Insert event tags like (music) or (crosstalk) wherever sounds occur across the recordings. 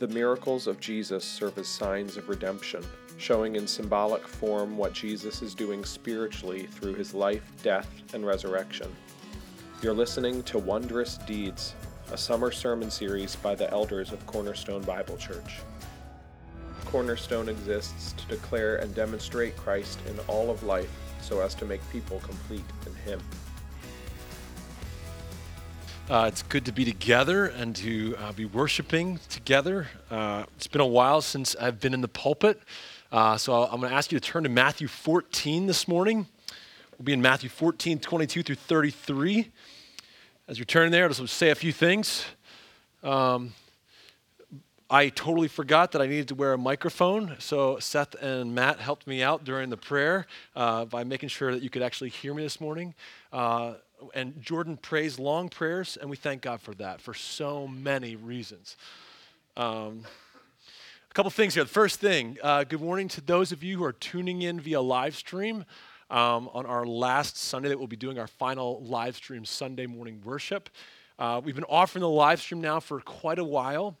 The miracles of Jesus serve as signs of redemption, showing in symbolic form what Jesus is doing spiritually through his life, death, and resurrection. You're listening to Wondrous Deeds, a summer sermon series by the elders of Cornerstone Bible Church. Cornerstone exists to declare and demonstrate Christ in all of life so as to make people complete in Him. Uh, it's good to be together and to uh, be worshiping together. Uh, it's been a while since I've been in the pulpit, uh, so I'm going to ask you to turn to Matthew 14 this morning. We'll be in Matthew 14, 22 through 33. As you turn there, I'll just say a few things. Um, I totally forgot that I needed to wear a microphone, so Seth and Matt helped me out during the prayer uh, by making sure that you could actually hear me this morning. And Jordan prays long prayers, and we thank God for that for so many reasons. Um, a couple things here. The first thing, uh, good morning to those of you who are tuning in via live stream. Um, on our last Sunday, that we'll be doing our final live stream Sunday morning worship. Uh, we've been offering the live stream now for quite a while.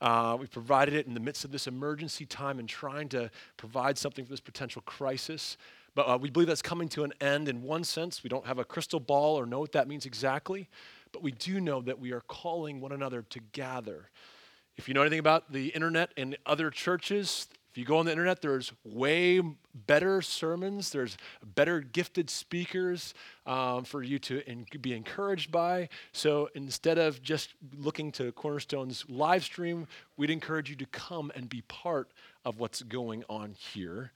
Uh, we provided it in the midst of this emergency time and trying to provide something for this potential crisis. But uh, we believe that's coming to an end in one sense. We don't have a crystal ball or know what that means exactly, but we do know that we are calling one another to gather. If you know anything about the internet and other churches, if you go on the internet, there's way better sermons, there's better gifted speakers um, for you to in, be encouraged by. So instead of just looking to Cornerstone's live stream, we'd encourage you to come and be part of what's going on here.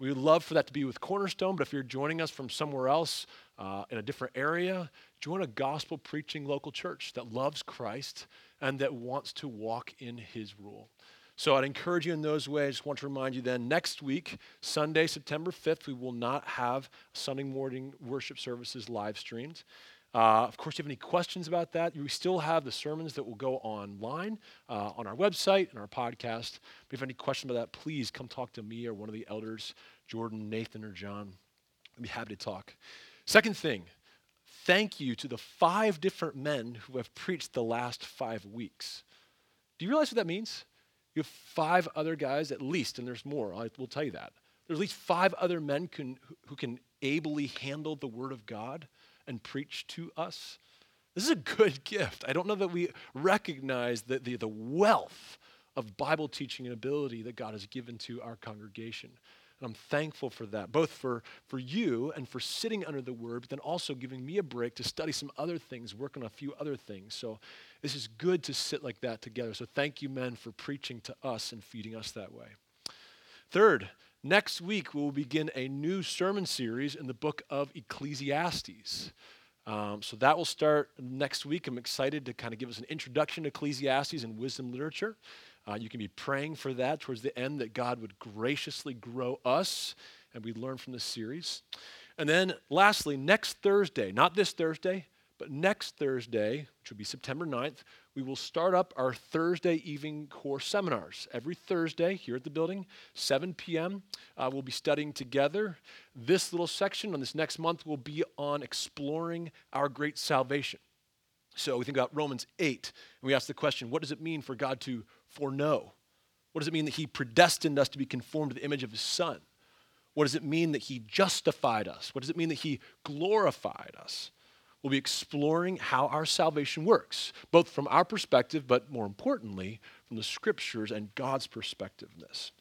We would love for that to be with Cornerstone, but if you're joining us from somewhere else uh, in a different area, join a gospel preaching local church that loves Christ and that wants to walk in his rule. So I'd encourage you in those ways. I just want to remind you then next week, Sunday, September 5th, we will not have Sunday morning worship services live streamed. Uh, of course, if you have any questions about that, we still have the sermons that will go online uh, on our website and our podcast. If you have any questions about that, please come talk to me or one of the elders, Jordan, Nathan, or John. I'd be happy to talk. Second thing, thank you to the five different men who have preached the last five weeks. Do you realize what that means? You have five other guys at least, and there's more, I will tell you that. There's at least five other men can, who can ably handle the Word of God and preach to us. This is a good (laughs) gift. I don't know that we recognize the, the, the wealth of Bible teaching and ability that God has given to our congregation. And I'm thankful for that, both for, for you and for sitting under the word, but then also giving me a break to study some other things, work on a few other things. So this is good to sit like that together. So thank you, men, for preaching to us and feeding us that way. Third, Next week, we will begin a new sermon series in the book of Ecclesiastes. Um, so that will start next week. I'm excited to kind of give us an introduction to Ecclesiastes and wisdom literature. Uh, you can be praying for that towards the end that God would graciously grow us and we learn from this series. And then, lastly, next Thursday, not this Thursday, but next Thursday, which will be September 9th, we will start up our Thursday evening core seminars. Every Thursday here at the building, 7 p.m., uh, we'll be studying together. This little section on this next month will be on exploring our great salvation. So we think about Romans 8, and we ask the question what does it mean for God to foreknow? What does it mean that He predestined us to be conformed to the image of His Son? What does it mean that He justified us? What does it mean that He glorified us? We'll be exploring how our salvation works, both from our perspective, but more importantly, from the scriptures and God's perspective this.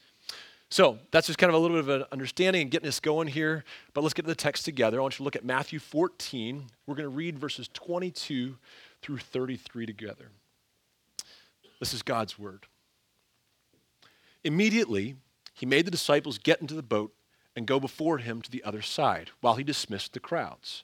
So that's just kind of a little bit of an understanding and getting us going here. But let's get to the text together. I want you to look at Matthew 14. We're going to read verses 22 through 33 together. This is God's word. Immediately, he made the disciples get into the boat and go before him to the other side while he dismissed the crowds.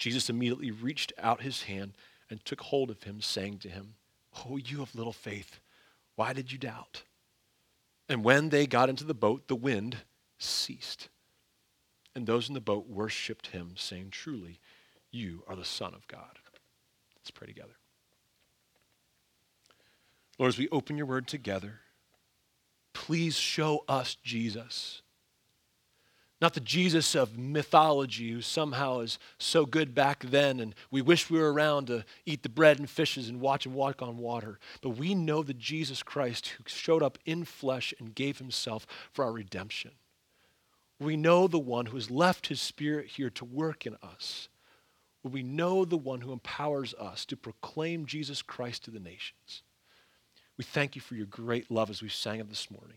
Jesus immediately reached out his hand and took hold of him, saying to him, Oh, you of little faith, why did you doubt? And when they got into the boat, the wind ceased. And those in the boat worshiped him, saying, Truly, you are the Son of God. Let's pray together. Lord, as we open your word together, please show us Jesus. Not the Jesus of mythology who somehow is so good back then and we wish we were around to eat the bread and fishes and watch him walk on water. But we know the Jesus Christ who showed up in flesh and gave himself for our redemption. We know the one who has left his spirit here to work in us. We know the one who empowers us to proclaim Jesus Christ to the nations. We thank you for your great love as we sang of this morning.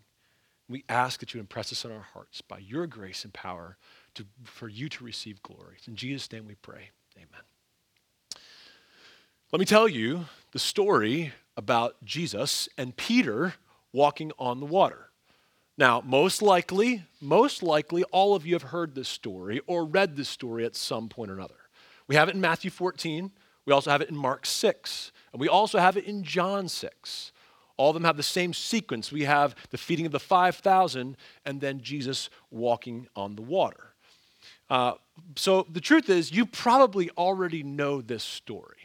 We ask that you impress us in our hearts by your grace and power to, for you to receive glory. In Jesus' name we pray. Amen. Let me tell you the story about Jesus and Peter walking on the water. Now, most likely, most likely, all of you have heard this story or read this story at some point or another. We have it in Matthew 14, we also have it in Mark 6, and we also have it in John 6. All of them have the same sequence. We have the feeding of the 5,000 and then Jesus walking on the water. Uh, so the truth is, you probably already know this story.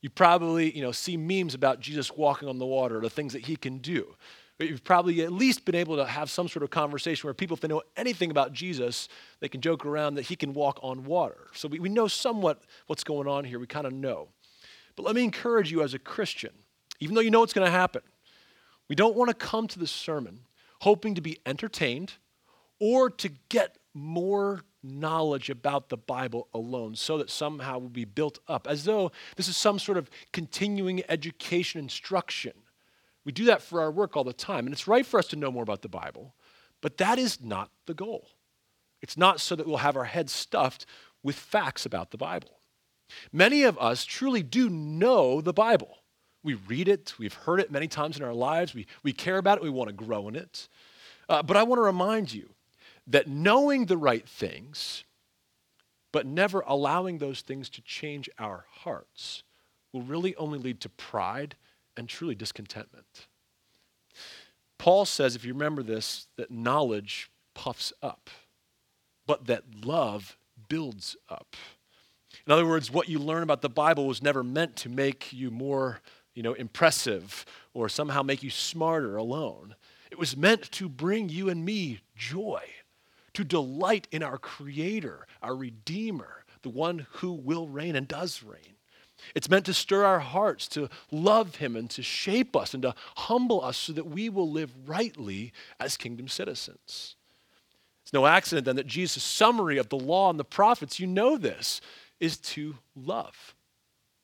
You probably you know, see memes about Jesus walking on the water, the things that he can do. You've probably at least been able to have some sort of conversation where people, if they know anything about Jesus, they can joke around that he can walk on water. So we, we know somewhat what's going on here. We kind of know. But let me encourage you as a Christian, even though you know what's going to happen, we don't want to come to the sermon hoping to be entertained or to get more knowledge about the Bible alone so that somehow we'll be built up, as though this is some sort of continuing education instruction. We do that for our work all the time, and it's right for us to know more about the Bible, but that is not the goal. It's not so that we'll have our heads stuffed with facts about the Bible. Many of us truly do know the Bible. We read it, we've heard it many times in our lives, we, we care about it, we want to grow in it. Uh, but I want to remind you that knowing the right things, but never allowing those things to change our hearts, will really only lead to pride and truly discontentment. Paul says, if you remember this, that knowledge puffs up, but that love builds up. In other words, what you learn about the Bible was never meant to make you more you know, impressive or somehow make you smarter alone. It was meant to bring you and me joy, to delight in our Creator, our Redeemer, the one who will reign and does reign. It's meant to stir our hearts, to love Him, and to shape us and to humble us so that we will live rightly as kingdom citizens. It's no accident then that Jesus' summary of the law and the prophets, you know this, is to love.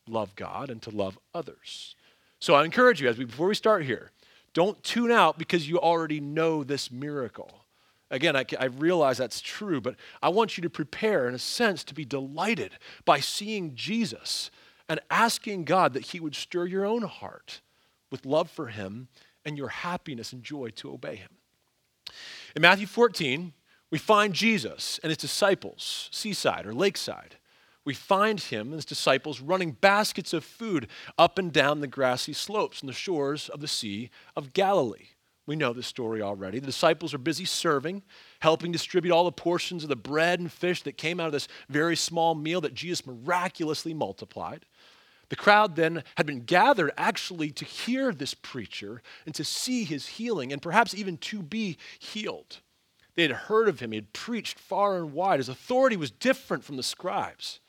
Love God and to love others. So I encourage you, as we, before we start here, don't tune out because you already know this miracle. Again, I, I, realize that's true, but I want you to prepare, in a sense, to be delighted by seeing Jesus and asking God that He would stir your own heart with love for Him and your happiness and joy to obey Him. In Matthew 14, we find Jesus and His disciples, seaside or lakeside we find him and his disciples running baskets of food up and down the grassy slopes and the shores of the Sea of Galilee. We know the story already. The disciples are busy serving, helping distribute all the portions of the bread and fish that came out of this very small meal that Jesus miraculously multiplied. The crowd then had been gathered actually to hear this preacher and to see his healing and perhaps even to be healed. They had heard of him, he had preached far and wide. His authority was different from the scribes.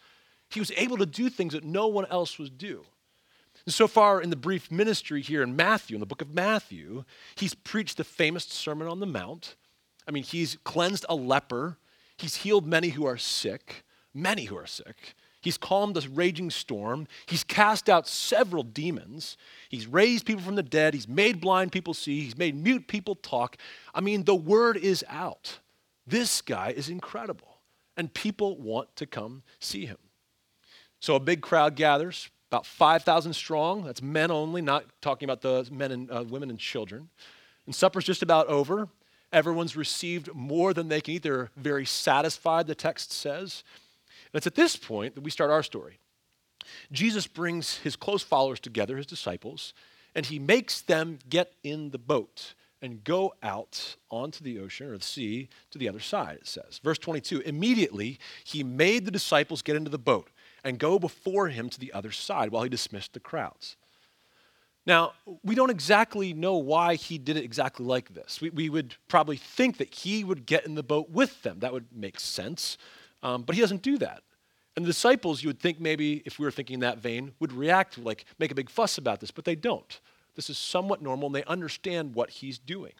He was able to do things that no one else was do. And so far in the brief ministry here in Matthew, in the book of Matthew, he's preached the famous Sermon on the Mount. I mean, he's cleansed a leper, he's healed many who are sick, many who are sick. He's calmed this raging storm. He's cast out several demons. He's raised people from the dead. He's made blind people see. He's made mute people talk. I mean, the word is out. This guy is incredible. And people want to come see him. So a big crowd gathers, about 5,000 strong. That's men only, not talking about the men and uh, women and children. And supper's just about over. Everyone's received more than they can eat. They're very satisfied, the text says. And it's at this point that we start our story. Jesus brings his close followers together, his disciples, and he makes them get in the boat and go out onto the ocean or the sea to the other side, it says. Verse 22 Immediately he made the disciples get into the boat and go before him to the other side while he dismissed the crowds. Now, we don't exactly know why he did it exactly like this. We, we would probably think that he would get in the boat with them. That would make sense. Um, but he doesn't do that. And the disciples, you would think maybe, if we were thinking in that vein, would react, like make a big fuss about this, but they don't. This is somewhat normal, and they understand what he's doing.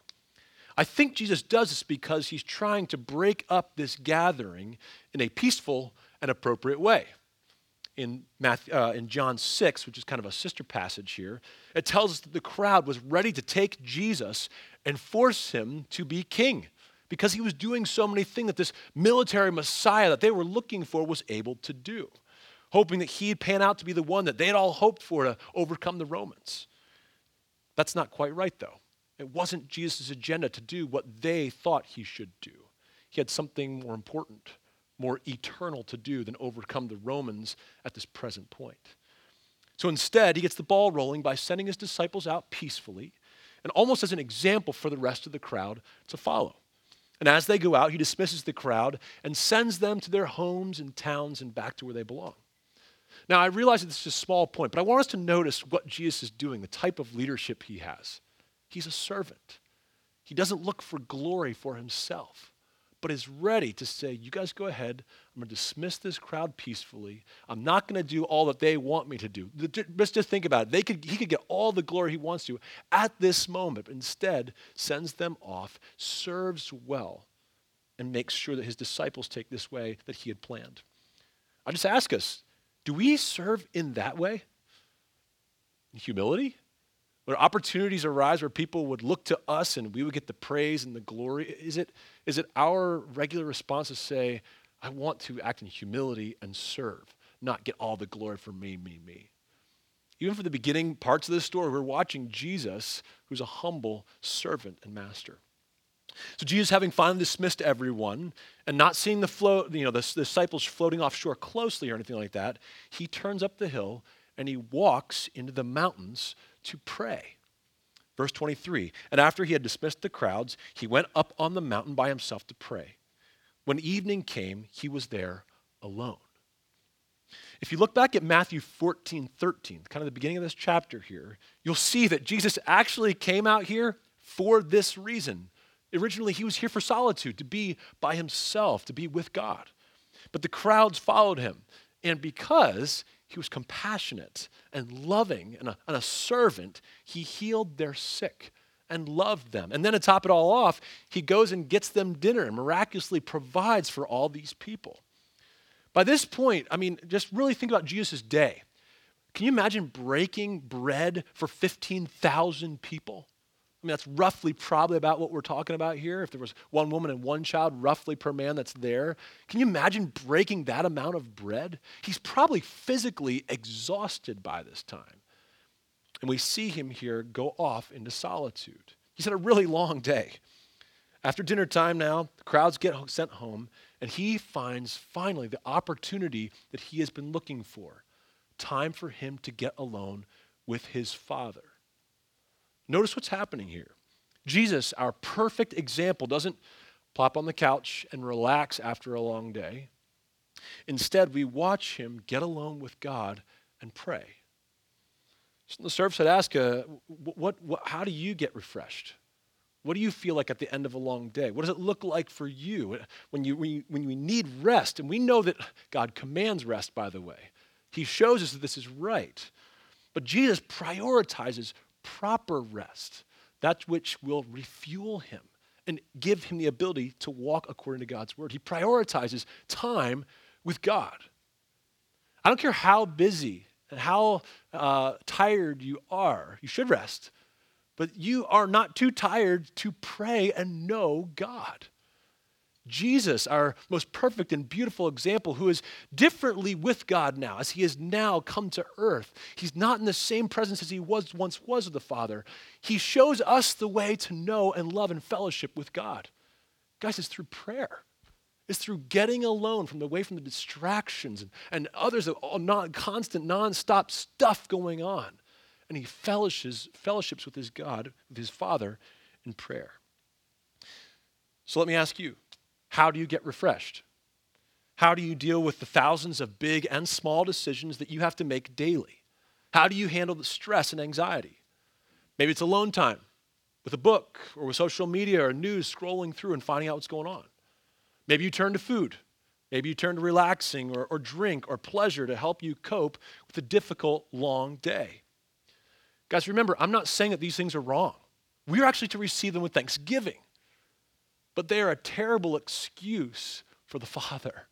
I think Jesus does this because he's trying to break up this gathering in a peaceful and appropriate way in, Matthew, uh, in John 6, which is kind of a sister passage here, it tells us that the crowd was ready to take Jesus and force him to be king because he was doing so many things that this military Messiah that they were looking for was able to do, hoping that he'd pan out to be the one that they'd all hoped for to overcome the Romans. That's not quite right, though. It wasn't Jesus' agenda to do what they thought he should do. He had something more important more eternal to do than overcome the Romans at this present point. So instead, he gets the ball rolling by sending his disciples out peacefully and almost as an example for the rest of the crowd to follow. And as they go out, he dismisses the crowd and sends them to their homes and towns and back to where they belong. Now, I realize that this is a small point, but I want us to notice what Jesus is doing, the type of leadership he has. He's a servant, he doesn't look for glory for himself but is ready to say, You guys go ahead. I'm going to dismiss this crowd peacefully. I'm not going to do all that they want me to do. Let's just think about it. They could, he could get all the glory he wants to at this moment, but instead sends them off, serves well, and makes sure that his disciples take this way that he had planned. I just ask us do we serve in that way? In humility? When opportunities arise where people would look to us and we would get the praise and the glory, is it, is it our regular response to say, I want to act in humility and serve, not get all the glory for me, me, me? Even for the beginning parts of this story, we're watching Jesus, who's a humble servant and master. So Jesus, having finally dismissed everyone and not seeing the float, you know, the, the disciples floating offshore closely or anything like that, he turns up the hill and he walks into the mountains to pray. Verse 23 And after he had dismissed the crowds, he went up on the mountain by himself to pray. When evening came, he was there alone. If you look back at Matthew 14, 13, kind of the beginning of this chapter here, you'll see that Jesus actually came out here for this reason. Originally, he was here for solitude, to be by himself, to be with God. But the crowds followed him. And because he was compassionate and loving and a, and a, servant. He healed their sick and loved them. And then to top it all off, he goes and gets them dinner and miraculously provides for all these people. By this point, I mean, just really think about Jesus' day. Can you imagine breaking bread for 15,000 people? I mean, that's roughly probably about what we're talking about here. If there was one woman and one child, roughly per man that's there. Can you imagine breaking that amount of bread? He's probably physically exhausted by this time. And we see him here go off into solitude. He's had a really long day. After dinner time now, the crowds get sent home, and he finds finally the opportunity that he has been looking for time for him to get alone with his father. Notice what's happening here. Jesus, our perfect example, doesn't plop on the couch and relax after a long day. Instead, we watch him get alone with God and pray. So the service had asked, uh, what, what, how do you get refreshed? What do you feel like at the end of a long day? What does it look like for you when you, when you, when you need rest? And we know that God commands rest, by the way. He shows us that this is right. But Jesus prioritizes proper rest, that which will refuel him and give him the ability to walk according to God's word. He prioritizes time with God. I don't care how busy and how uh, tired you are, you should rest, but you are not too tired to pray and know God. Jesus, our most perfect and beautiful example, who is differently with God now, as he has now come to earth. He's not in the same presence as he was once was with the Father. He shows us the way to know and love and fellowship with God. Guys, it's through prayer. It's through getting alone from the away from the distractions and, and others, all non, constant, non-stop stuff going on. And he fellowships, fellowships with his God, with his Father in prayer. So let me ask you, how do you get refreshed? How do you deal with the thousands of big and small decisions that you have to make daily? How do you handle the stress and anxiety? Maybe it's alone time with a book or with social media or news scrolling through and finding out what's going on. Maybe you turn to food. Maybe you turn to relaxing or, or drink or pleasure to help you cope with a difficult, long day. Guys, remember, I'm not saying that these things are wrong. We are actually to receive them with thanksgiving. But they are a terrible excuse for the Father,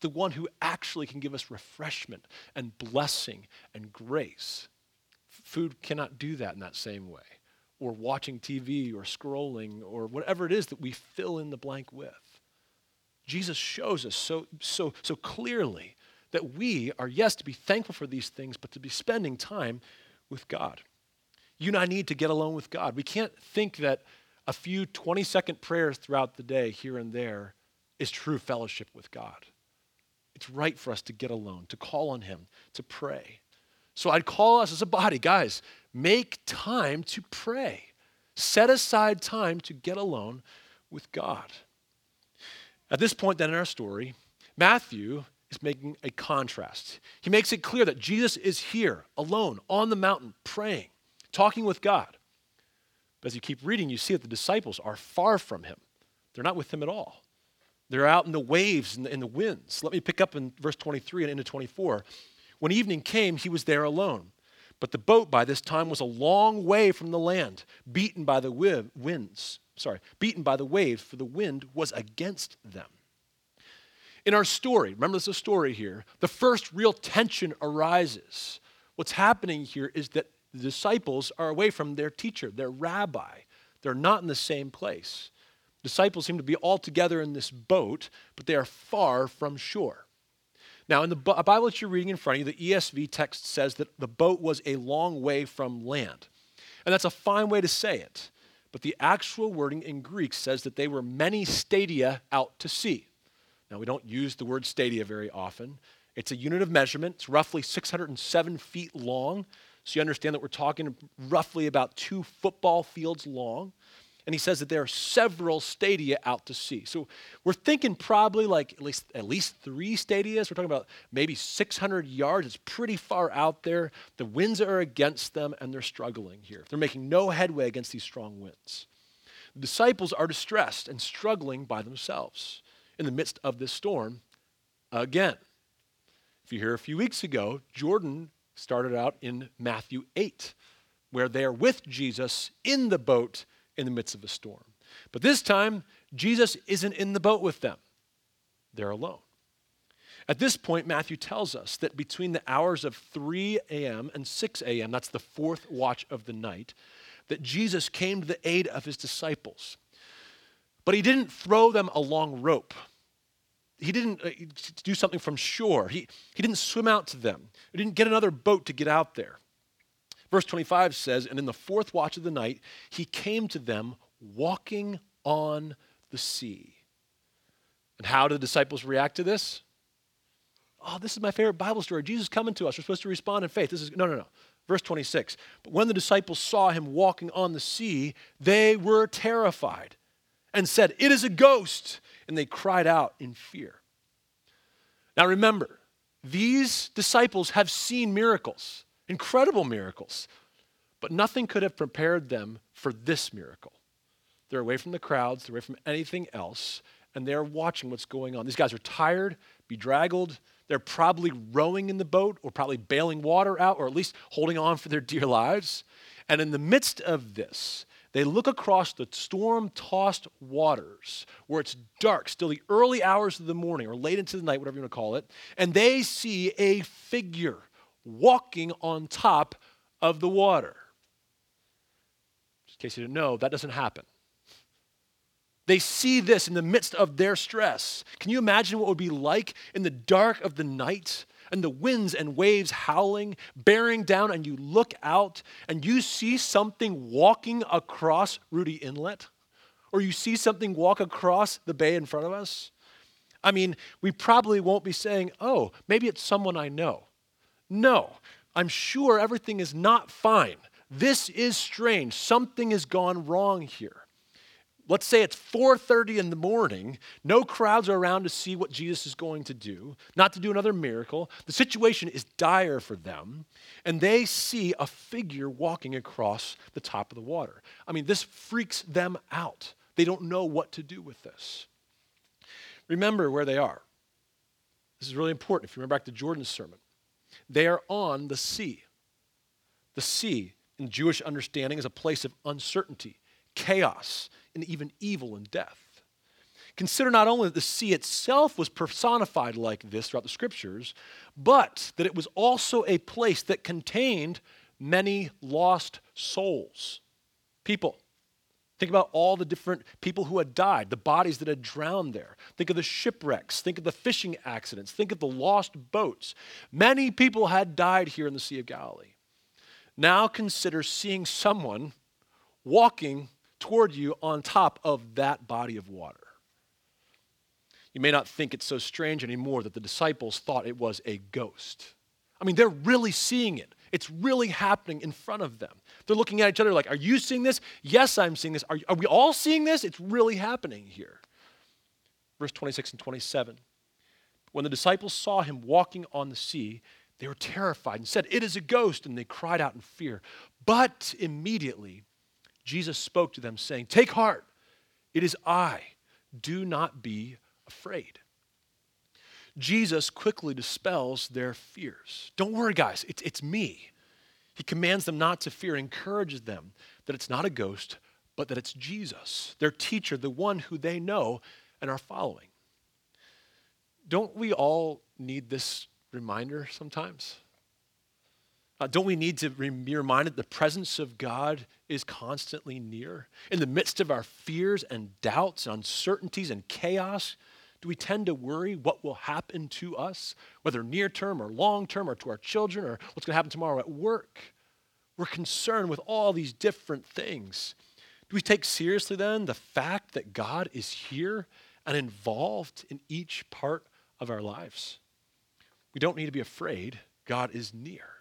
the one who actually can give us refreshment and blessing and grace. Food cannot do that in that same way, or watching TV or scrolling or whatever it is that we fill in the blank with. Jesus shows us so, so, so clearly that we are, yes, to be thankful for these things, but to be spending time with God. You and I need to get alone with God. We can't think that a few 20 second prayers throughout the day, here and there, is true fellowship with God. It's right for us to get alone, to call on Him, to pray. So I'd call us as a body, guys, make time to pray. Set aside time to get alone with God. At this point, then, in our story, Matthew is making a contrast. He makes it clear that Jesus is here, alone, on the mountain, praying, talking with God. But as you keep reading, you see that the disciples are far from him. They're not with him at all. They're out in the waves and in, the winds. Let me pick up in verse 23 and into 24. When evening came, he was there alone. But the boat by this time was a long way from the land, beaten by the winds sorry, beaten by the waves, for the wind was against them. In our story, remember this is a story here, the first real tension arises. What's happening here is that the disciples are away from their teacher, their rabbi. They're not in the same place. Disciples seem to be all together in this boat, but they are far from shore. Now, in the Bible that you're reading in front of you, the ESV text says that the boat was a long way from land. And that's a fine way to say it but the actual wording in Greek says that they were many stadia out to sea. Now, we don't use the word stadia very often. It's a unit of measurement, it's roughly 607 feet long. So you understand that we're talking roughly about two football fields long. And he says that there are several stadia out to sea. So we're thinking probably like at least at least three stadias. We're talking about maybe 600 yards. It's pretty far out there. The winds are against them, and they're struggling here. They're making no headway against these strong winds. The disciples are distressed and struggling by themselves in the midst of this storm again. If you hear a few weeks ago, Jordan started out in Matthew 8, where they are with Jesus in the boat in the midst of a storm. But this time, Jesus isn't in the boat with them, they're alone. At this point, Matthew tells us that between the hours of 3 a.m. and 6 a.m., that's the fourth watch of the night, that Jesus came to the aid of his disciples. But he didn't throw them a long rope. He didn't uh, do something from shore. He, he didn't swim out to them. He didn't get another boat to get out there. Verse 25 says, And in the fourth watch of the night, he came to them walking on the sea. And how did the disciples react to this? Oh, this is my favorite Bible story. Jesus coming to us. We're supposed to respond in faith. This is no, no, no. Verse 26. But when the disciples saw him walking on the sea, they were terrified and said, It is a ghost. And they cried out in fear. Now remember, these disciples have seen miracles incredible miracles. But nothing could have prepared them for this miracle. They're away from the crowds, they're away from anything else, and they're watching what's going on. These guys are tired, bedraggled. They're probably rowing in the boat or probably bailing water out or at least holding on for their dear lives. And in the midst of this, They look across the storm tossed waters where it's dark, still the early hours of the morning or late into the night, whatever you want to call it, and they see a figure walking on top of the water. Just in case you didn't know, that doesn't happen. They see this in the midst of their stress. Can you imagine what it would be like in the dark of the night and the winds and waves howling, bearing down, and you look out and you see something walking across Rudee Inlet? Or you see something walk across the bay in front of us? I mean, we probably won't be saying, oh, maybe it's someone I know. No, I'm sure everything is not fine. This is strange. Something has gone wrong here let's say it's 4.30 in the morning no crowds are around to see what jesus is going to do not to do another miracle. The situation is dire for them and they see a figure walking across the top of the water. I mean this freaks them out. They don't know what to do with this. Remember where they are. This is really important if you remember back to jordan's sermon. They are on the sea. The sea in jewish understanding is a place of uncertainty chaos and even evil and death. Consider not only that the sea itself was personified like this throughout the scriptures, but that it was also a place that contained many lost souls. People. Think about all the different people who had died, the bodies that had drowned there. Think of the shipwrecks. Think of the fishing accidents. Think of the lost boats. Many people had died here in the Sea of Galilee. Now consider seeing someone walking toward you on top of that body of water. You may not think it's so strange anymore that the disciples thought it was a ghost. I mean, they're really seeing it. It's really happening in front of them. They're looking at each other like, Are you seeing this? Yes, I'm seeing this. Are, are we all seeing this? It's really happening here. Verse 26 and 27. When the disciples saw him walking on the sea, they were terrified and said, It is a ghost. And they cried out in fear. But immediately, Jesus spoke to them, saying, Take heart, it is I. Do not be afraid. Jesus quickly dispels their fears. Don't worry, guys, it's, it's me. He commands them not to fear, encourages them that it's not a ghost, but that it's Jesus, their teacher, the one who they know and are following. Don't we all need this reminder sometimes? Uh, don't we need to be reminded the presence of God is constantly near? In the midst of our fears and doubts, uncertainties and chaos, do we tend to worry what will happen to us, whether near term or long term, or to our children, or what's going to happen tomorrow at work? We're concerned with all these different things. Do we take seriously then the fact that God is here and involved in each part of our lives? We don't need to be afraid. God is near.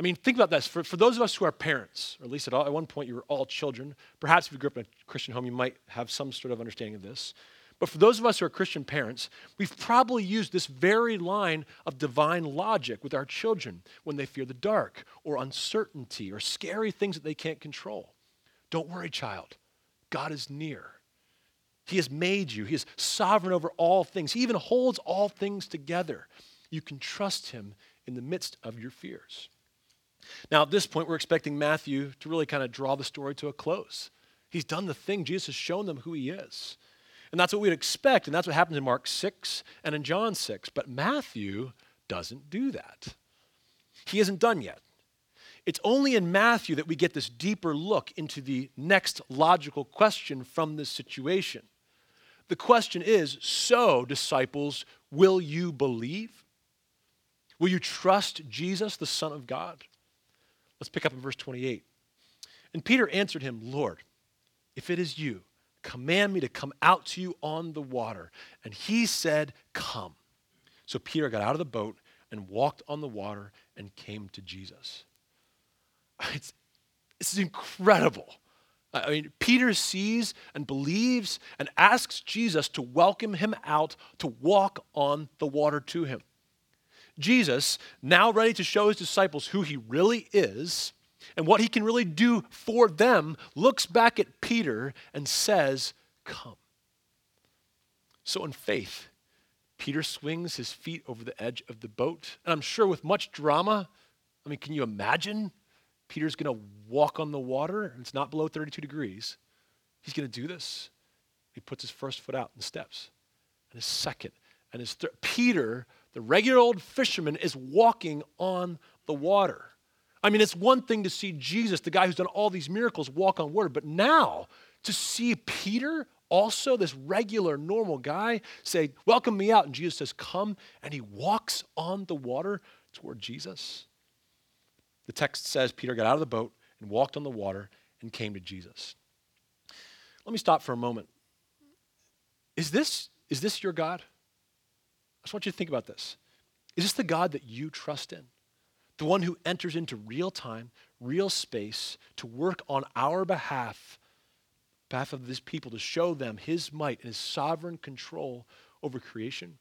I mean, think about this. For, for those of us who are parents, or at least at, all, at one point you were all children, perhaps if you grew up in a Christian home, you might have some sort of understanding of this. But for those of us who are Christian parents, we've probably used this very line of divine logic with our children when they fear the dark or uncertainty or scary things that they can't control. Don't worry, child. God is near. He has made you, He is sovereign over all things. He even holds all things together. You can trust Him in the midst of your fears. Now, at this point, we're expecting Matthew to really kind of draw the story to a close. He's done the thing, Jesus has shown them who he is. And that's what we'd expect, and that's what happens in Mark 6 and in John 6. But Matthew doesn't do that. He isn't done yet. It's only in Matthew that we get this deeper look into the next logical question from this situation. The question is So, disciples, will you believe? Will you trust Jesus, the Son of God? Let's pick up in verse 28. And Peter answered him, Lord, if it is you, command me to come out to you on the water. And he said, Come. So Peter got out of the boat and walked on the water and came to Jesus. (laughs) It's, it's incredible. I mean, Peter sees and believes and asks Jesus to welcome him out to walk on the water to him. Jesus, now ready to show his disciples who he really is and what he can really do for them, looks back at Peter and says, Come. So, in faith, Peter swings his feet over the edge of the boat. And I'm sure with much drama, I mean, can you imagine Peter's going to walk on the water, and it's not below 32 degrees. He's going to do this. He puts his first foot out and steps, and his second, and his third. Peter, the regular old fisherman, is walking on the water. I mean, it's one thing to see Jesus, the guy who's done all these miracles, walk on water, but now to see Peter, also this regular, normal guy, say, Welcome me out. And Jesus says, Come. And he walks on the water toward Jesus. The text says Peter got out of the boat and walked on the water and came to Jesus. Let me stop for a moment. Is this, is this your God? I just want you to think about this. Is this the God that you trust in? The one who enters into real time, real space to work on our behalf, behalf of this people, to show them his might and his sovereign control over creation?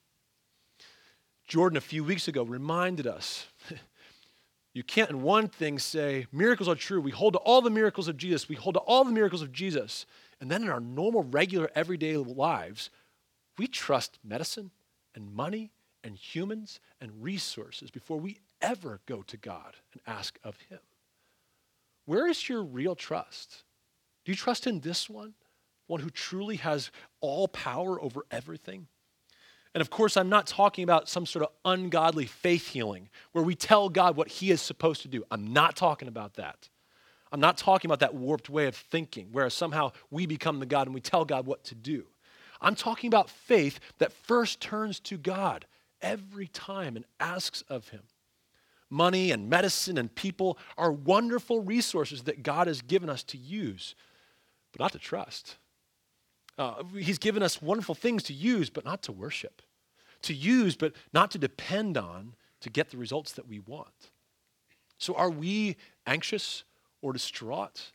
Jordan, a few weeks ago, reminded us (laughs) you can't, in one thing, say miracles are true. We hold to all the miracles of Jesus, we hold to all the miracles of Jesus. And then in our normal, regular, everyday lives, we trust medicine and money and humans and resources before we ever go to God and ask of Him. Where is your real trust? Do you trust in this one, one who truly has all power over everything? And of course, I'm not talking about some sort of ungodly faith healing where we tell God what He is supposed to do. I'm not talking about that. I'm not talking about that warped way of thinking where somehow we become the God and we tell God what to do. I'm talking about faith that first turns to God every time and asks of Him. Money and medicine and people are wonderful resources that God has given us to use, but not to trust. Uh, he's given us wonderful things to use, but not to worship. To use, but not to depend on to get the results that we want. So, are we anxious or distraught?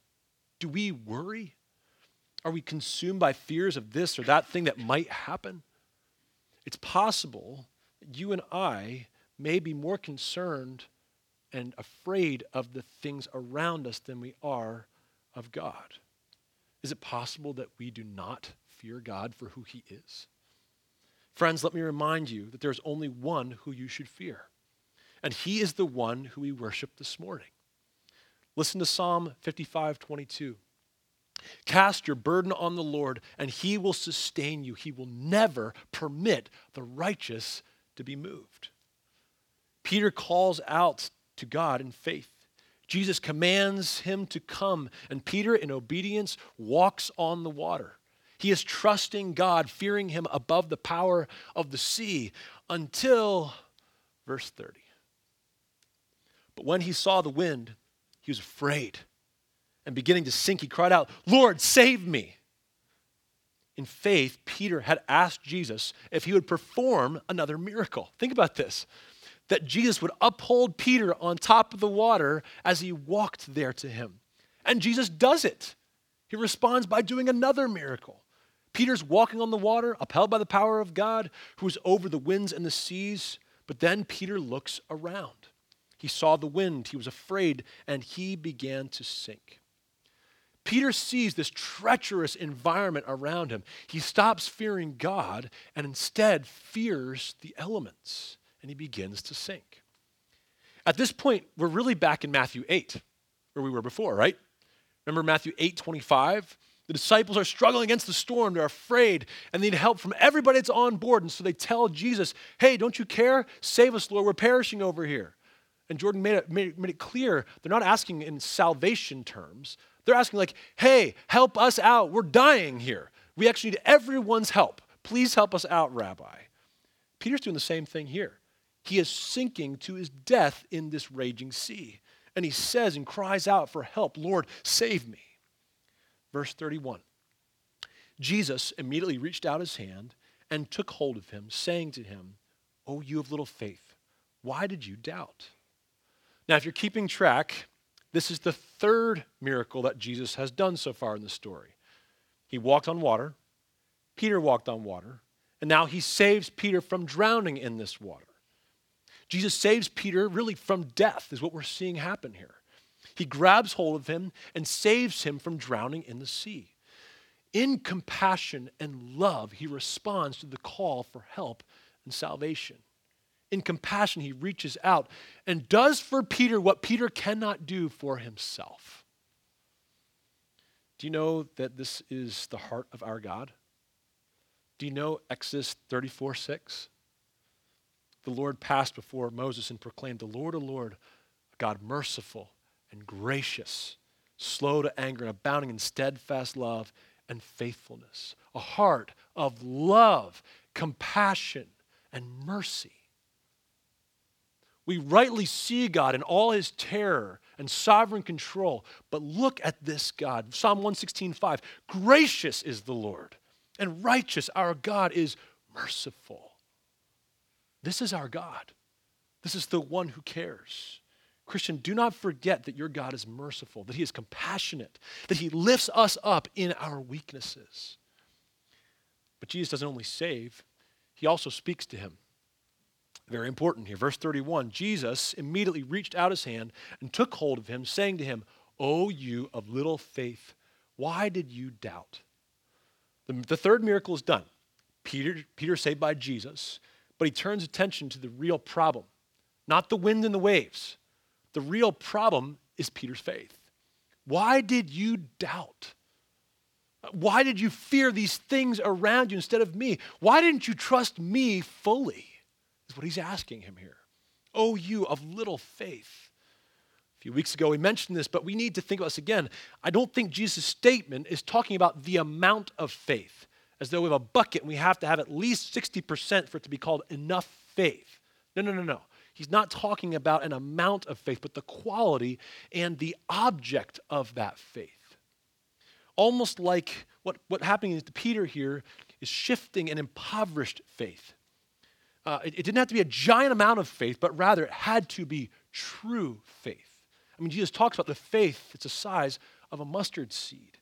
Do we worry? Are we consumed by fears of this or that thing that might happen? It's possible that you and I may be more concerned and afraid of the things around us than we are of God. Is it possible that we do not fear God for who he is? Friends, let me remind you that there's only one who you should fear, and he is the one who we worship this morning. Listen to Psalm 55 22. Cast your burden on the Lord, and he will sustain you. He will never permit the righteous to be moved. Peter calls out to God in faith. Jesus commands him to come, and Peter, in obedience, walks on the water. He is trusting God, fearing him above the power of the sea until verse 30. But when he saw the wind, he was afraid and beginning to sink, he cried out, Lord, save me. In faith, Peter had asked Jesus if he would perform another miracle. Think about this that Jesus would uphold Peter on top of the water as he walked there to him. And Jesus does it. He responds by doing another miracle. Peter's walking on the water, upheld by the power of God, who is over the winds and the seas. But then Peter looks around. He saw the wind, he was afraid, and he began to sink. Peter sees this treacherous environment around him. He stops fearing God and instead fears the elements, and he begins to sink. At this point, we're really back in Matthew 8, where we were before, right? Remember Matthew 8 25? The disciples are struggling against the storm. They're afraid and they need help from everybody that's on board. And so they tell Jesus, Hey, don't you care? Save us, Lord. We're perishing over here. And Jordan made it, made, made it clear they're not asking in salvation terms. They're asking, like, hey, help us out. We're dying here. We actually need everyone's help. Please help us out, Rabbi. Peter's doing the same thing here. He is sinking to his death in this raging sea. And he says and cries out for help Lord, save me. Verse 31 Jesus immediately reached out his hand and took hold of him, saying to him, Oh, you of little faith, why did you doubt? Now, if you're keeping track, this is the third miracle that Jesus has done so far in the story. He walked on water, Peter walked on water, and now he saves Peter from drowning in this water. Jesus saves Peter really from death, is what we're seeing happen here. He grabs hold of him and saves him from drowning in the sea. In compassion and love, he responds to the call for help and salvation. In compassion, he reaches out and does for Peter what Peter cannot do for himself. Do you know that this is the heart of our God? Do you know Exodus 34 6? The Lord passed before Moses and proclaimed, The Lord, the Lord, God merciful and gracious, slow to anger and abounding in steadfast love and faithfulness, a heart of love, compassion, and mercy. We rightly see God in all his terror and sovereign control, but look at this God. Psalm 116:5. Gracious is the Lord, and righteous our God is merciful. This is our God. This is the one who cares. Christian, do not forget that your God is merciful, that He is compassionate, that He lifts us up in our weaknesses. But Jesus doesn't only save, He also speaks to him. Very important here. Verse 31 Jesus immediately reached out his hand and took hold of him, saying to him, O you of little faith, why did you doubt? The, the third miracle is done. Peter, Peter saved by Jesus, but he turns attention to the real problem, not the wind and the waves the real problem is Peter's faith. Why did you doubt? Why did you fear these things around you instead of me? Why didn't you trust me fully? Is what he's asking him here. Oh, you of little faith. A few weeks ago we mentioned this, but we need to think about this again. I don't think Jesus' statement is talking about the amount of faith, as though we have a bucket and we have to have at least 60% for it to be called enough faith. No, no, no, no. He's not talking about an amount of faith, but the quality and the object of that faith. Almost like what, what happening to Peter here is shifting an impoverished faith. Uh, it, it didn't have to be a giant amount of faith, but rather it had to be true faith. I mean, Jesus talks about the faith that's the size of a mustard seed,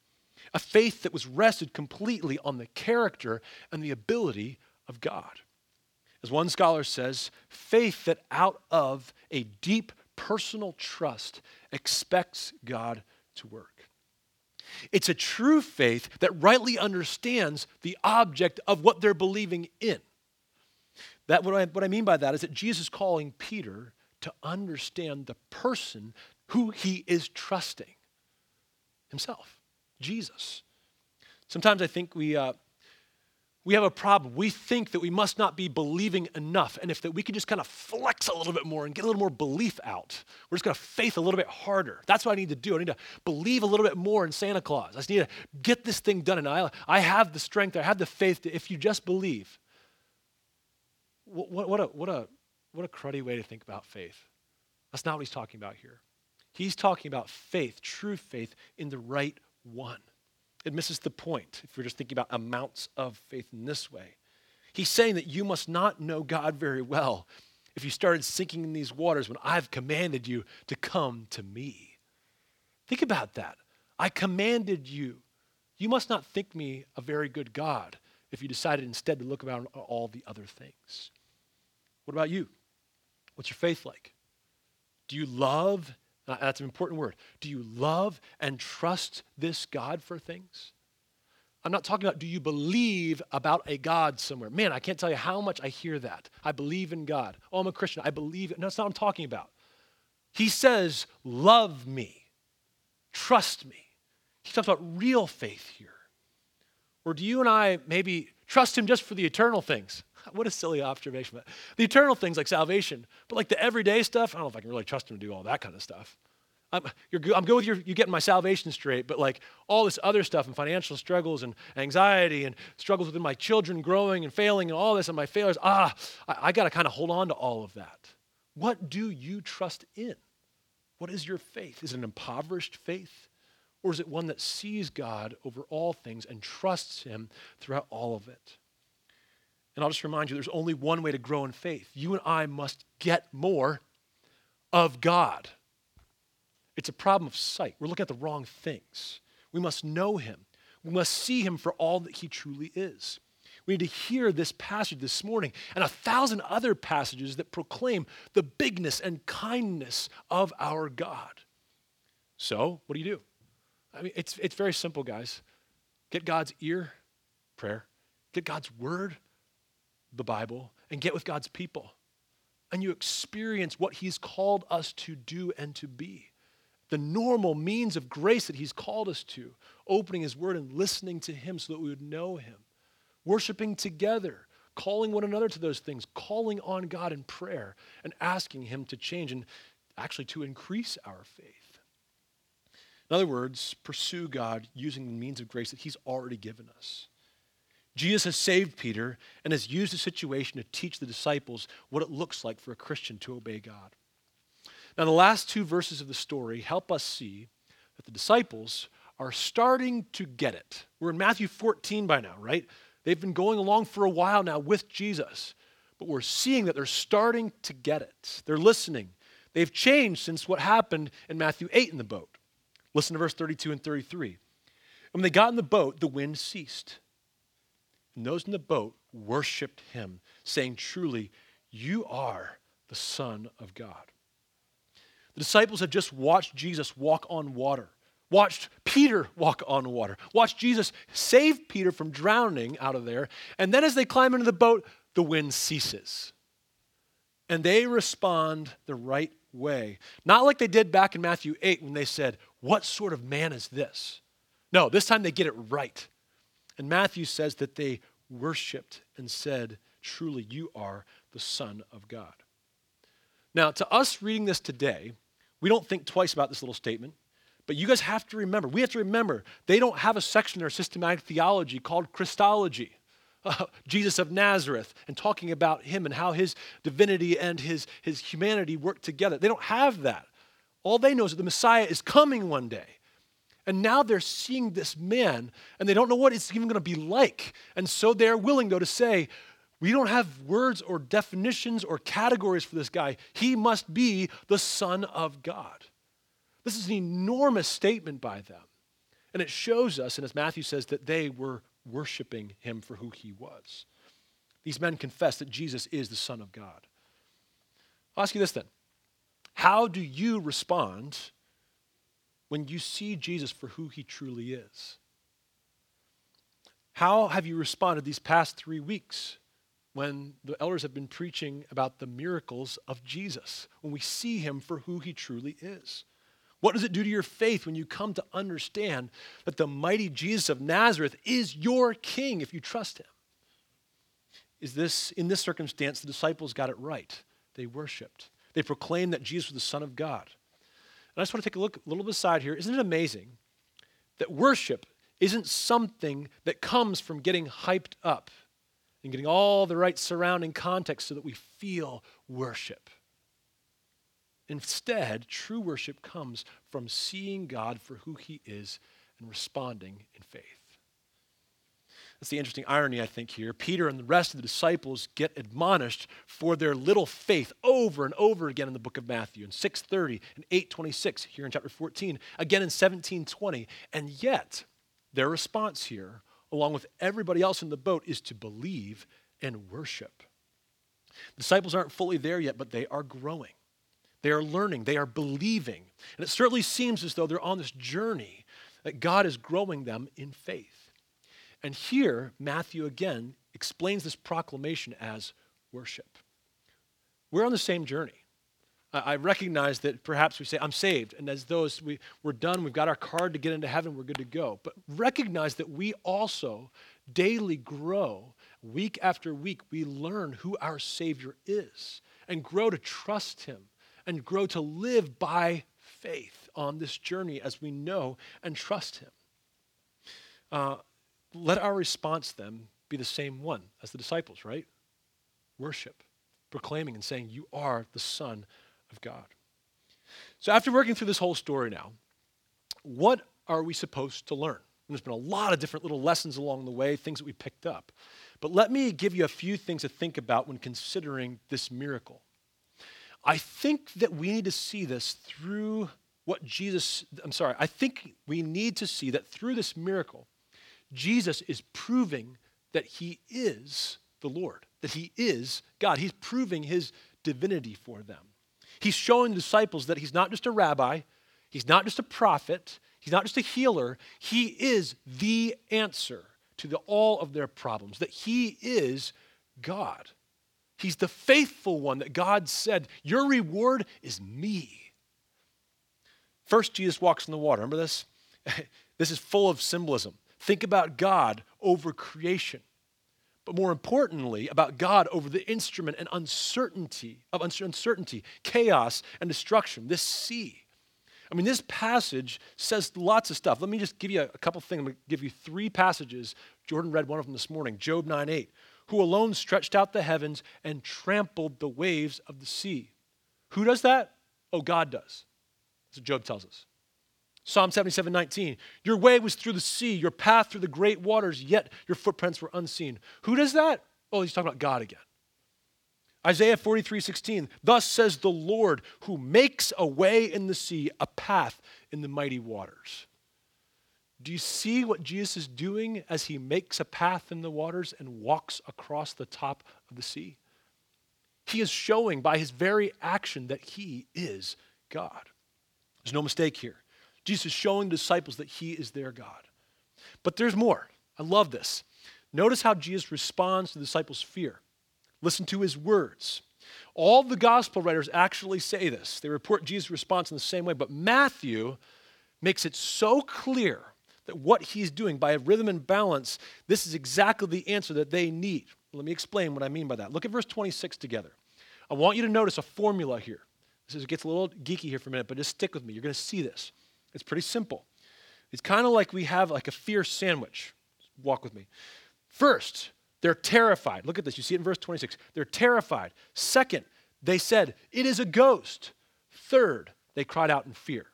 a faith that was rested completely on the character and the ability of God. As one scholar says, faith that out of a deep personal trust expects God to work. It's a true faith that rightly understands the object of what they're believing in. That what I, what I mean by that is that Jesus is calling Peter to understand the person who he is trusting himself, Jesus. Sometimes I think we, uh, we have a problem. We think that we must not be believing enough, and if that we can just kind of flex a little bit more and get a little more belief out, we're just going to faith a little bit harder. That's what I need to do. I need to believe a little bit more in Santa Claus. I just need to get this thing done, and I, I have the strength, I have the faith to, if you just believe. What, what, a, what, a, what a cruddy way to think about faith. That's not what he's talking about here. He's talking about faith, true faith, in the right one. It misses the point if we're just thinking about amounts of faith in this way. He's saying that you must not know God very well if you started sinking in these waters when I've commanded you to come to me. Think about that. I commanded you. You must not think me a very good God if you decided instead to look about all the other things. What about you? What's your faith like? Do you love uh, that's an important word. Do you love and trust this God for things? I'm not talking about do you believe about a God somewhere. Man, I can't tell you how much I hear that. I believe in God. Oh, I'm a Christian. I believe it. No, that's not what I'm talking about. He says, love me, trust me. He talks about real faith here. Or do you and I maybe trust him just for the eternal things? What a silly observation. But the eternal things like salvation, but like the everyday stuff, I don't know if I can really trust him to do all that kind of stuff. I'm, I'm good with your, you getting my salvation straight, but like all this other stuff and financial struggles and anxiety and struggles within my children growing and failing and all this and my failures, ah, I, I got to kind of hold on to all of that. What do you trust in? What is your faith? Is it an impoverished faith? Or is it one that sees God over all things and trusts Him throughout all of it? And I'll just remind you there's only one way to grow in faith. You and I must get more of God. It's a problem of sight. We're looking at the wrong things. We must know Him, we must see Him for all that He truly is. We need to hear this passage this morning and a thousand other passages that proclaim the bigness and kindness of our God. So, what do you do? I mean, it's, it's very simple, guys. Get God's ear, prayer. Get God's word, the Bible and get with God's people. and you experience what He's called us to do and to be. The normal means of grace that He's called us to, opening His Word and listening to Him so that we would know Him, worshiping together, calling one another to those things, calling on God in prayer, and asking Him to change and actually to increase our faith. In other words, pursue God using the means of grace that He's already given us. Jesus has saved Peter and has used the situation to teach the disciples what it looks like for a Christian to obey God. Now, the last two verses of the story help us see that the disciples are starting to get it. We're in Matthew 14 by now, right? They've been going along for a while now with Jesus, but we're seeing that they're starting to get it. They're listening. They've changed since what happened in Matthew 8 in the boat. Listen to verse 32 and 33. When they got in the boat, the wind ceased. And those in the boat worshiped him, saying, Truly, you are the Son of God. The disciples had just watched Jesus walk on water, watched Peter walk on water, watched Jesus save Peter from drowning out of there. And then as they climb into the boat, the wind ceases. And they respond the right way. Not like they did back in Matthew 8 when they said, What sort of man is this? No, this time they get it right. And Matthew says that they worshiped and said, Truly, you are the Son of God. Now, to us reading this today, we don't think twice about this little statement, but you guys have to remember, we have to remember, they don't have a section in their systematic theology called Christology. (laughs) Uh, Jesus of Nazareth and talking about him and how his divinity and his, his humanity work together. They don't have that. All they know is that the Messiah is coming one day. And now they're seeing this man and they don't know what it's even going to be like. And so they're willing, though, to say, we don't have words or definitions or categories for this guy. He must be the Son of God. This is an enormous statement by them. And it shows us, and as Matthew says, that they were worshiping him for who he was. These men confess that Jesus is the Son of God. I'll ask you this then How do you respond when you see Jesus for who he truly is? How have you responded these past three weeks when the elders have been preaching about the miracles of Jesus, when we see him for who he truly is? What does it do to your faith when you come to understand that the mighty Jesus of Nazareth is your king if you trust him? Is this in this circumstance the disciples got it right? They worshiped. They proclaimed that Jesus was the Son of God. And I just want to take a look a little bit aside here. Isn't it amazing that worship isn't something that comes from getting hyped up and getting all the right surrounding context so that we feel worship? Instead, true worship comes from seeing God for who he is and responding in faith. That's the interesting irony, I think, here. Peter and the rest of the disciples get admonished for their little faith over and over again in the book of Matthew in 630 and 826 here in chapter 14, again in 1720. And yet, their response here, along with everybody else in the boat, is to believe and worship. The disciples aren't fully there yet, but they are growing. They are learning, they are believing. And it certainly seems as though they're on this journey that God is growing them in faith. And here, Matthew again explains this proclamation as worship. We're on the same journey. I recognize that perhaps we say, I'm saved, and as those we, we're done, we've got our card to get into heaven, we're good to go. But recognize that we also daily grow. Week after week, we learn who our Savior is and grow to trust Him and grow to live by faith on this journey as we know and trust Him. Uh, let our response then be the same one as the disciples, right? Worship, proclaiming and saying, You are the Son of God. So, after working through this whole story now, what are we supposed to learn? And there's been a lot of different little lessons along the way, things that we picked up. But let me give you a few things to think about when considering this miracle. I think that we need to see this through what Jesus, I'm sorry, I think we need to see that through this miracle, Jesus is proving that he is the Lord, that he is God. He's proving his divinity for them. He's showing the disciples that he's not just a rabbi, he's not just a prophet, he's not just a healer, he is the answer to the, all of their problems, that he is God. He's the faithful one that God said, Your reward is me. First, Jesus walks in the water. Remember this? (laughs) this is full of symbolism. Think about God over creation, but more importantly, about God over the instrument and uncertainty of uncertainty, chaos, and destruction, this sea. I mean, this passage says lots of stuff. Let me just give you a couple things. I'm going to give you three passages. Jordan read one of them this morning Job 9 8. Who alone stretched out the heavens and trampled the waves of the sea. Who does that? Oh, God does. That's what Job tells us. Psalm 77 19. Your way was through the sea, your path through the great waters, yet your footprints were unseen. Who does that? Oh, he's talking about God again. Isaiah 43 16. Thus says the Lord, who makes a way in the sea, a path in the mighty waters. Do you see what Jesus is doing as he makes a path in the waters and walks across the top of the sea? He is showing by his very action that he is God. There's no mistake here. Jesus showing the disciples that he is their God. But there's more. I love this. Notice how Jesus responds to the disciples' fear. Listen to his words. All the gospel writers actually say this. They report Jesus' response in the same way, but Matthew makes it so clear that what he's doing by rhythm and balance, this is exactly the answer that they need. Let me explain what I mean by that. Look at verse 26 together. I want you to notice a formula here. This is, gets a little geeky here for a minute, but just stick with me. You're going to see this. It's pretty simple. It's kind of like we have like a fear sandwich. Walk with me. First, they're terrified. Look at this. You see it in verse 26. They're terrified. Second, they said, It is a ghost. Third, they cried out in fear.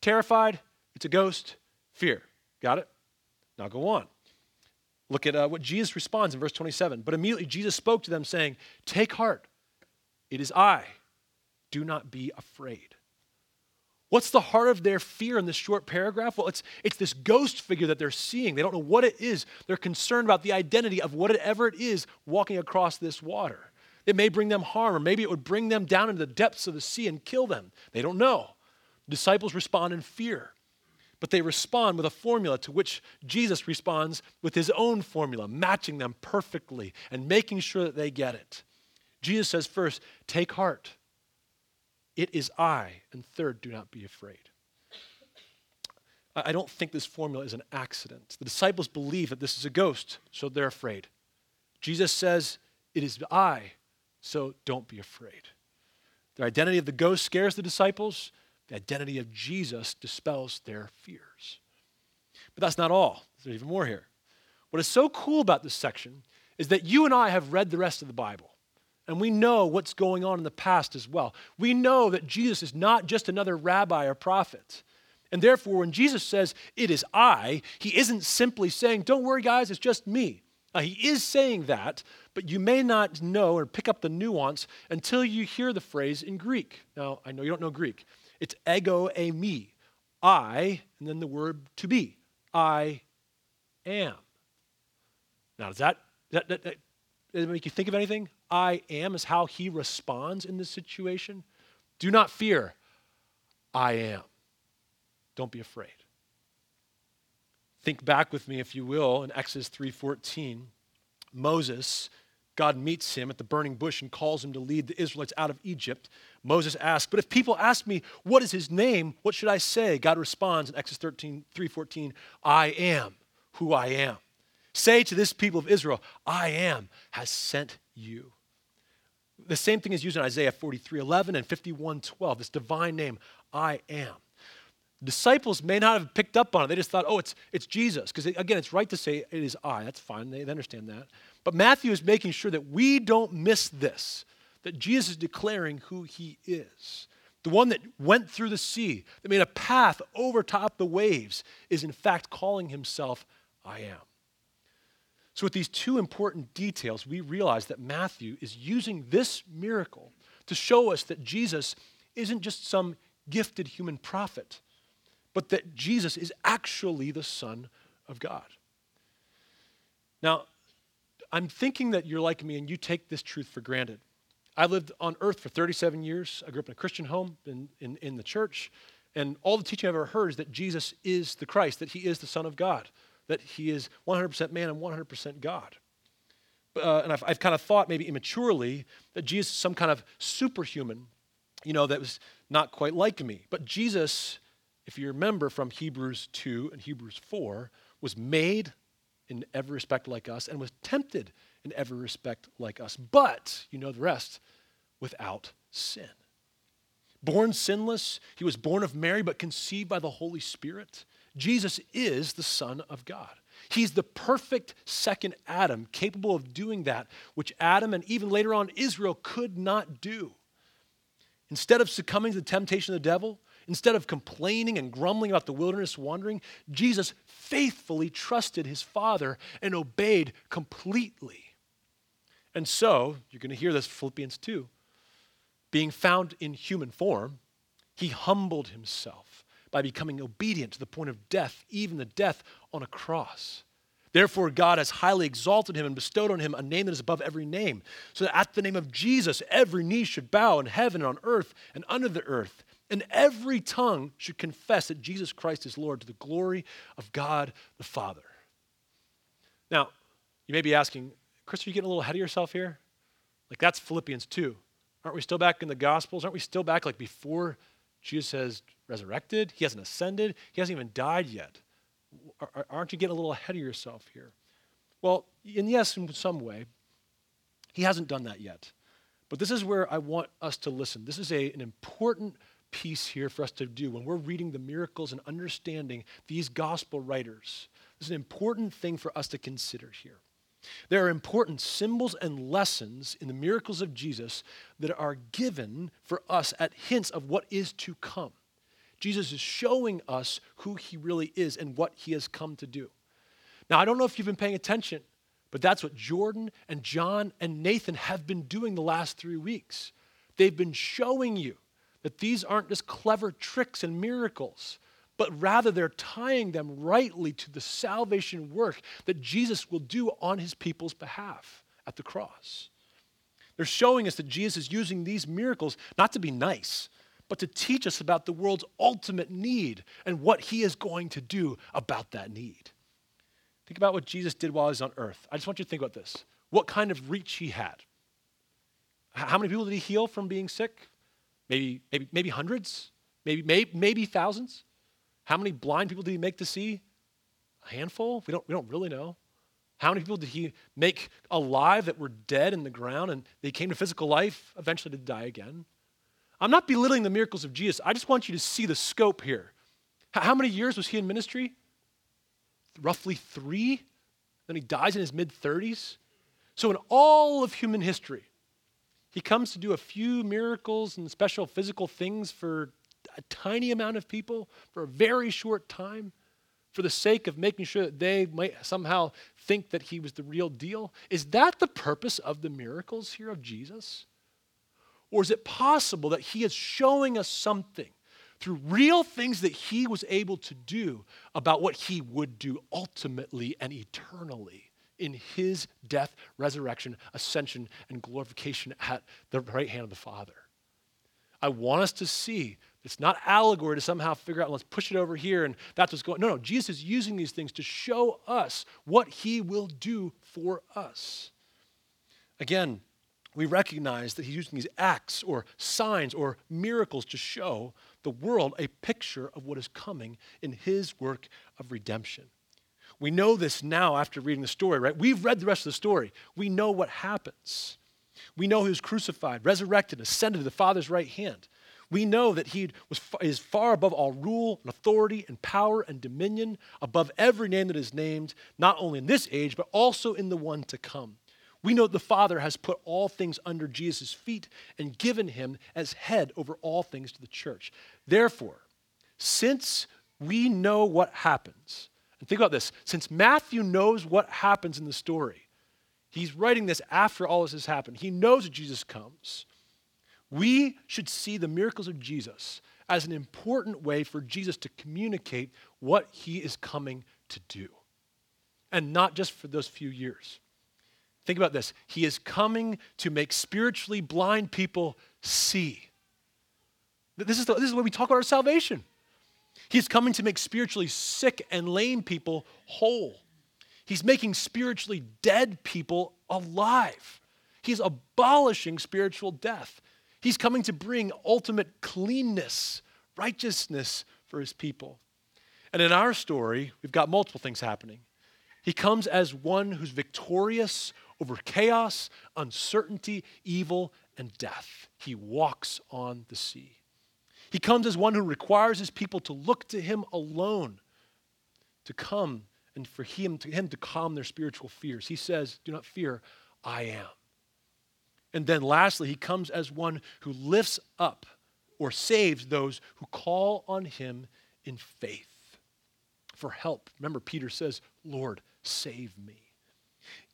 Terrified, it's a ghost, fear. Got it? Now go on. Look at uh, what Jesus responds in verse 27. But immediately Jesus spoke to them, saying, Take heart, it is I. Do not be afraid. What's the heart of their fear in this short paragraph? Well, it's, it's this ghost figure that they're seeing. They don't know what it is. They're concerned about the identity of whatever it is walking across this water. It may bring them harm, or maybe it would bring them down into the depths of the sea and kill them. They don't know. Disciples respond in fear, but they respond with a formula to which Jesus responds with his own formula, matching them perfectly and making sure that they get it. Jesus says, first, take heart. It is I. And third, do not be afraid. I don't think this formula is an accident. The disciples believe that this is a ghost, so they're afraid. Jesus says, It is I, so don't be afraid. The identity of the ghost scares the disciples, the identity of Jesus dispels their fears. But that's not all, there's even more here. What is so cool about this section is that you and I have read the rest of the Bible. And we know what's going on in the past as well. We know that Jesus is not just another rabbi or prophet. And therefore, when Jesus says, It is I, he isn't simply saying, Don't worry, guys, it's just me. Now, he is saying that, but you may not know or pick up the nuance until you hear the phrase in Greek. Now, I know you don't know Greek. It's ego eimi, I, and then the word to be. I am. Now, does that, that, that, that make you think of anything? I am is how he responds in this situation. Do not fear. I am. Don't be afraid. Think back with me, if you will, in Exodus 3:14. Moses, God meets him at the burning bush and calls him to lead the Israelites out of Egypt. Moses asks, But if people ask me, what is his name? What should I say? God responds in Exodus 13, 3:14, I am who I am. Say to this people of Israel, I am has sent you. The same thing is used in Isaiah 43 11 and 51 12, this divine name, I am. Disciples may not have picked up on it. They just thought, oh, it's, it's Jesus. Because again, it's right to say it is I. That's fine. They, they understand that. But Matthew is making sure that we don't miss this, that Jesus is declaring who he is. The one that went through the sea, that made a path over top the waves, is in fact calling himself I am. So, with these two important details, we realize that Matthew is using this miracle to show us that Jesus isn't just some gifted human prophet, but that Jesus is actually the Son of God. Now, I'm thinking that you're like me and you take this truth for granted. I lived on earth for 37 years. I grew up in a Christian home, in, in, in the church, and all the teaching I've ever heard is that Jesus is the Christ, that he is the Son of God that he is 100% man and 100% God. uh, and I've, I've kind of thought maybe immaturely that Jesus is some kind of superhuman, you know, that was not quite like me. But Jesus, if you remember from Hebrews 2 and Hebrews 4, was made in every respect like us and was tempted in every respect like us. But, you know the rest, without sin. Born sinless, he was born of Mary, but conceived by the Holy Spirit. Jesus is the Son of God. He's the perfect second Adam, capable of doing that which Adam and even later on Israel could not do. Instead of succumbing to the temptation of the devil, instead of complaining and grumbling about the wilderness wandering, Jesus faithfully trusted his Father and obeyed completely. And so, you're going to hear this Philippians 2. Being found in human form, he humbled himself by becoming obedient to the point of death, even the death on a cross. Therefore, God has highly exalted him and bestowed on him a name that is above every name, so that at the name of Jesus, every knee should bow in heaven and on earth and under the earth, and every tongue should confess that Jesus Christ is Lord to the glory of God the Father. Now, you may be asking, Chris, are you getting a little ahead of yourself here? Like, that's Philippians 2. Aren't we still back in the Gospels? Aren't we still back like before Jesus has resurrected? He hasn't ascended. He hasn't even died yet. Aren't you getting a little ahead of yourself here? Well, and yes, in some way, he hasn't done that yet. But this is where I want us to listen. This is a, an important piece here for us to do when we're reading the miracles and understanding these gospel writers. This is an important thing for us to consider here. There are important symbols and lessons in the miracles of Jesus that are given for us at hints of what is to come. Jesus is showing us who he really is and what he has come to do. Now, I don't know if you've been paying attention, but that's what Jordan and John and Nathan have been doing the last three weeks. They've been showing you that these aren't just clever tricks and miracles, but rather they're tying them rightly to the salvation work that Jesus will do on his people's behalf at the cross. They're showing us that Jesus is using these miracles not to be nice, but to teach us about the world's ultimate need and what he is going to do about that need. Think about what Jesus did while he was on earth. I just want you to think about this. What kind of reach he had? How many people did he heal from being sick? Maybe, maybe, maybe hundreds? Maybe, maybe, maybe thousands? How many blind people did he make to see? A handful? We don't, we don't really know. How many people did he make alive that were dead in the ground and they came to physical life, eventually to die again? I'm not belittling the miracles of Jesus. I just want you to see the scope here. How many years was he in ministry? Roughly three. Then he dies in his mid 30s. So, in all of human history, he comes to do a few miracles and special physical things for a tiny amount of people for a very short time for the sake of making sure that they might somehow think that he was the real deal. Is that the purpose of the miracles here of Jesus? Or is it possible that he is showing us something through real things that he was able to do about what he would do ultimately and eternally in his death, resurrection, ascension, and glorification at the right hand of the Father? I want us to see it's not allegory to somehow figure out, let's push it over here and that's what's going No, no, Jesus is using these things to show us what he will do for us. Again, we recognize that he's using these acts or signs or miracles to show the world a picture of what is coming in his work of redemption. We know this now after reading the story, right? We've read the rest of the story. We know what happens. We know he was crucified, resurrected, ascended to the Father's right hand. We know that he was, is far above all rule and authority and power and dominion, above every name that is named, not only in this age, but also in the one to come. We know that the Father has put all things under Jesus' feet and given him as head over all things to the church. Therefore, since we know what happens, and think about this since Matthew knows what happens in the story, he's writing this after all this has happened. He knows that Jesus comes. We should see the miracles of Jesus as an important way for Jesus to communicate what he is coming to do, and not just for those few years. Think about this. He is coming to make spiritually blind people see. This is the, this is what we talk about our salvation. He's coming to make spiritually sick and lame people whole. He's making spiritually dead people alive. He's abolishing spiritual death. He's coming to bring ultimate cleanness, righteousness for his people. And in our story, we've got multiple things happening. He comes as one who's victorious over chaos, uncertainty, evil, and death. He walks on the sea. He comes as one who requires his people to look to him alone, to come and for him to, him to calm their spiritual fears. He says, Do not fear, I am. And then lastly, he comes as one who lifts up or saves those who call on him in faith for help. Remember, Peter says, Lord, save me.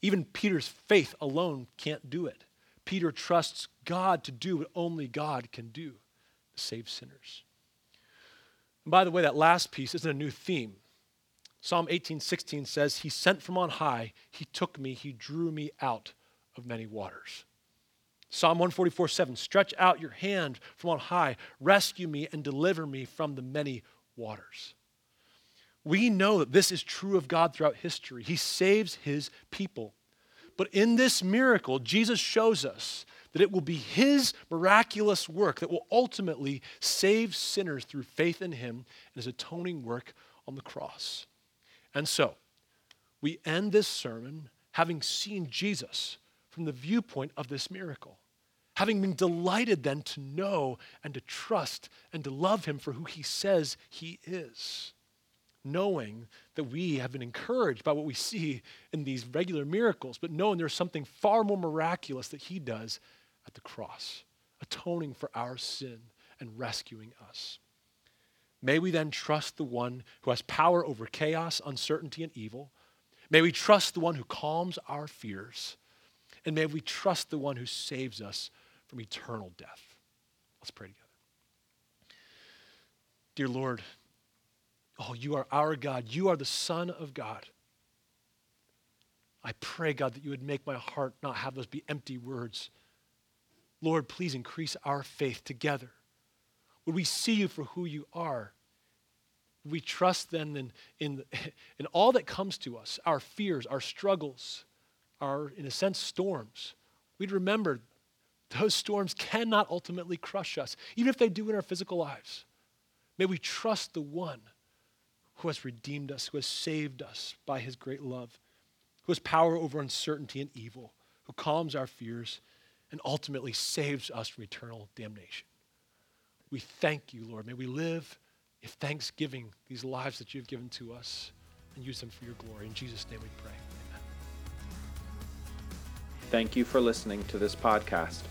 Even Peter's faith alone can't do it. Peter trusts God to do what only God can do save sinners. And by the way, that last piece isn't a new theme. Psalm 18:16 says, He sent from on high, He took me, He drew me out of many waters. Psalm 144 7, stretch out your hand from on high, rescue me and deliver me from the many waters. We know that this is true of God throughout history. He saves his people. But in this miracle, Jesus shows us that it will be his miraculous work that will ultimately save sinners through faith in him and his atoning work on the cross. And so, we end this sermon having seen Jesus from the viewpoint of this miracle, having been delighted then to know and to trust and to love him for who he says he is knowing that we have been encouraged by what we see in these regular miracles, but knowing there's something far more miraculous that He does at the cross, atoning for our sin and rescuing us. May we then trust the one who has power over chaos, uncertainty, and evil. May we trust the one who calms our fears. And may we trust the one who saves us from eternal death. Let's pray together. Dear Lord, Oh, you are our God. You are the Son of God. I pray, God, that you would make my heart not have those be empty words. Lord, please increase our faith together. Would we see you for who you are? Would we trust then in, in, (laughs) in all that comes to us, our fears, our struggles, our, in a sense, storms. We'd remember those storms cannot ultimately crush us, even if they do in our physical lives. May we trust the one who has redeemed us, who has saved us by his great love, who has power over uncertainty and evil, who calms our fears, and ultimately saves us from eternal damnation. We thank you, Lord. May we live if thanksgiving these lives that you've given to us and use them for your glory. In Jesus' name we pray. Thank you for listening to this podcast.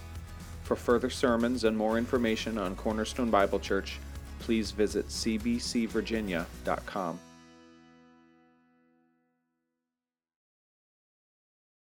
For further sermons and more information on Cornerstone Bible Church, please visit cbcvirginia.com.